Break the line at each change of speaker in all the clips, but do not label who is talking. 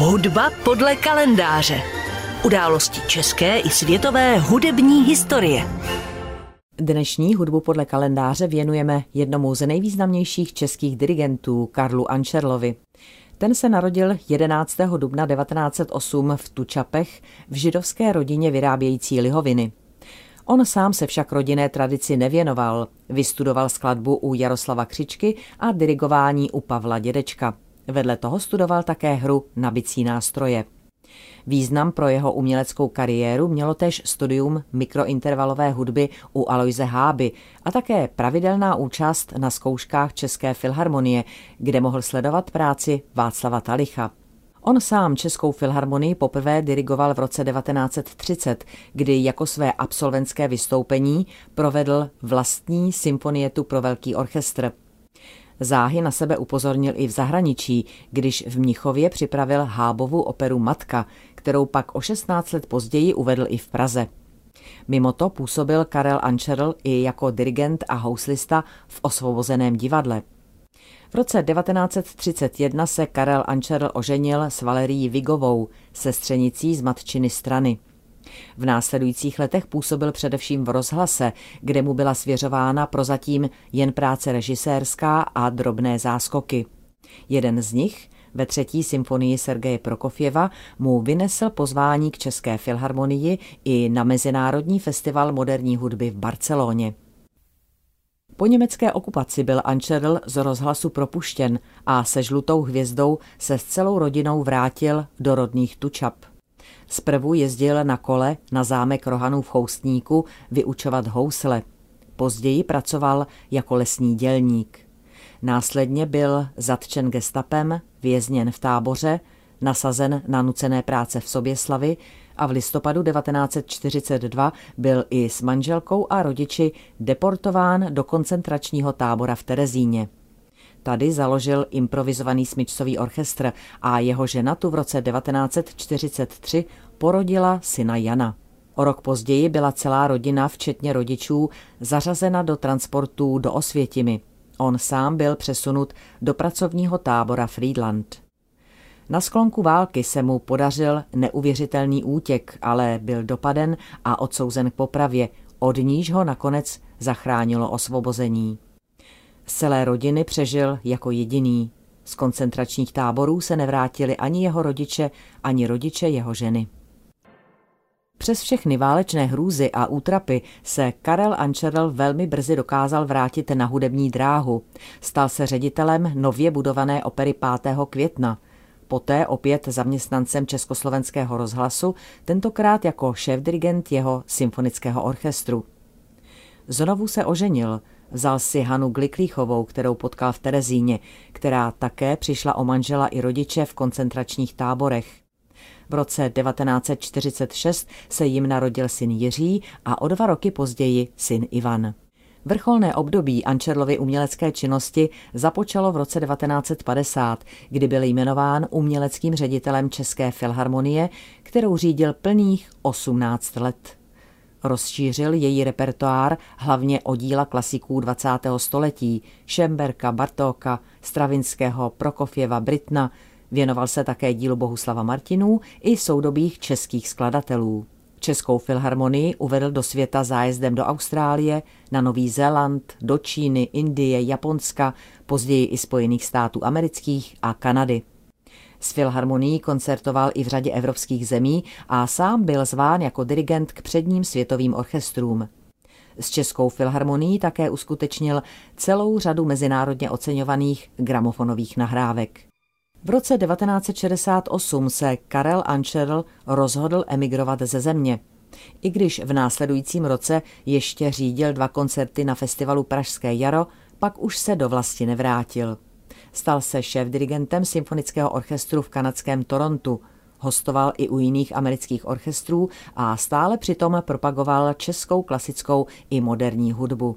Hudba podle kalendáře. Události české i světové hudební historie.
Dnešní hudbu podle kalendáře věnujeme jednomu z nejvýznamnějších českých dirigentů, Karlu Ančerlovi. Ten se narodil 11. dubna 1908 v Tučapech v židovské rodině vyrábějící lihoviny. On sám se však rodinné tradici nevěnoval. Vystudoval skladbu u Jaroslava Křičky a dirigování u Pavla Dědečka. Vedle toho studoval také hru na bicí nástroje. Význam pro jeho uměleckou kariéru mělo též studium mikrointervalové hudby u Aloise Háby a také pravidelná účast na zkouškách České filharmonie, kde mohl sledovat práci Václava Talicha. On sám Českou filharmonii poprvé dirigoval v roce 1930, kdy jako své absolventské vystoupení provedl vlastní symfonietu pro velký orchestr. Záhy na sebe upozornil i v zahraničí, když v Mnichově připravil Hábovu operu Matka, kterou pak o 16 let později uvedl i v Praze. Mimo to působil Karel Ančerl i jako dirigent a houslista v osvobozeném divadle. V roce 1931 se Karel Ančerl oženil s Valerií Vigovou, sestřenicí z matčiny strany. V následujících letech působil především v rozhlase, kde mu byla svěřována prozatím jen práce režisérská a drobné záskoky. Jeden z nich, ve třetí symfonii Sergeje Prokofěva, mu vynesl pozvání k České filharmonii i na Mezinárodní festival moderní hudby v Barceloně. Po německé okupaci byl Ančerl z rozhlasu propuštěn a se žlutou hvězdou se s celou rodinou vrátil do rodných Tučap. Zprvu jezdil na kole na zámek Rohanů v Choustníku vyučovat housle. Později pracoval jako lesní dělník. Následně byl zatčen gestapem, vězněn v táboře, nasazen na nucené práce v Soběslavi a v listopadu 1942 byl i s manželkou a rodiči deportován do koncentračního tábora v Terezíně. Tady založil improvizovaný smyčcový orchestr a jeho žena tu v roce 1943 porodila syna Jana. O rok později byla celá rodina, včetně rodičů, zařazena do transportů do Osvětimi. On sám byl přesunut do pracovního tábora Friedland. Na sklonku války se mu podařil neuvěřitelný útěk, ale byl dopaden a odsouzen k popravě, od níž ho nakonec zachránilo osvobození. Z celé rodiny přežil jako jediný. Z koncentračních táborů se nevrátili ani jeho rodiče, ani rodiče jeho ženy. Přes všechny válečné hrůzy a útrapy se Karel Ančerl velmi brzy dokázal vrátit na hudební dráhu. Stal se ředitelem nově budované opery 5. května. Poté opět zaměstnancem Československého rozhlasu, tentokrát jako šéf-dirigent jeho symfonického orchestru. Znovu se oženil, Vzal si Hanu Gliklíchovou, kterou potkal v Terezíně, která také přišla o manžela i rodiče v koncentračních táborech. V roce 1946 se jim narodil syn Jiří a o dva roky později syn Ivan. Vrcholné období Ančerlovy umělecké činnosti započalo v roce 1950, kdy byl jmenován uměleckým ředitelem České filharmonie, kterou řídil plných 18 let. Rozšířil její repertoár hlavně o díla klasiků 20. století, Šemberka, Bartóka, Stravinského, Prokofěva, Britna, věnoval se také dílu Bohuslava Martinů i soudobých českých skladatelů. Českou filharmonii uvedl do světa zájezdem do Austrálie, na Nový Zéland, do Číny, Indie, Japonska, později i Spojených států amerických a Kanady. S Filharmonií koncertoval i v řadě evropských zemí a sám byl zván jako dirigent k předním světovým orchestrům. S Českou filharmonií také uskutečnil celou řadu mezinárodně oceňovaných gramofonových nahrávek. V roce 1968 se Karel Ančerl rozhodl emigrovat ze země. I když v následujícím roce ještě řídil dva koncerty na festivalu Pražské jaro, pak už se do vlasti nevrátil. Stal se šéf-dirigentem symfonického orchestru v kanadském Torontu. Hostoval i u jiných amerických orchestrů a stále přitom propagoval českou klasickou i moderní hudbu.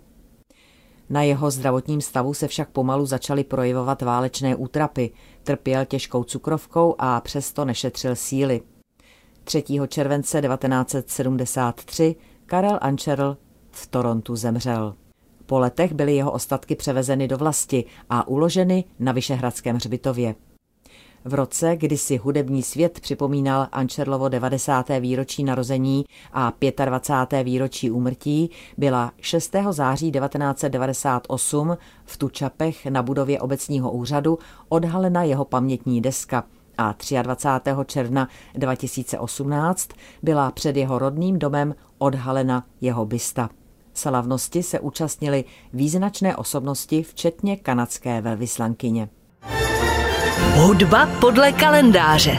Na jeho zdravotním stavu se však pomalu začaly projevovat válečné útrapy, trpěl těžkou cukrovkou a přesto nešetřil síly. 3. července 1973 Karel Ančerl v Torontu zemřel. Po letech byly jeho ostatky převezeny do vlasti a uloženy na Vyšehradském hřbitově. V roce, kdy si hudební svět připomínal Ančerlovo 90. výročí narození a 25. výročí úmrtí, byla 6. září 1998 v Tučapech na budově obecního úřadu odhalena jeho pamětní deska a 23. června 2018 byla před jeho rodným domem odhalena jeho bysta. Slavnosti se účastnili význačné osobnosti, včetně kanadské velvyslankyně.
Hudba podle kalendáře.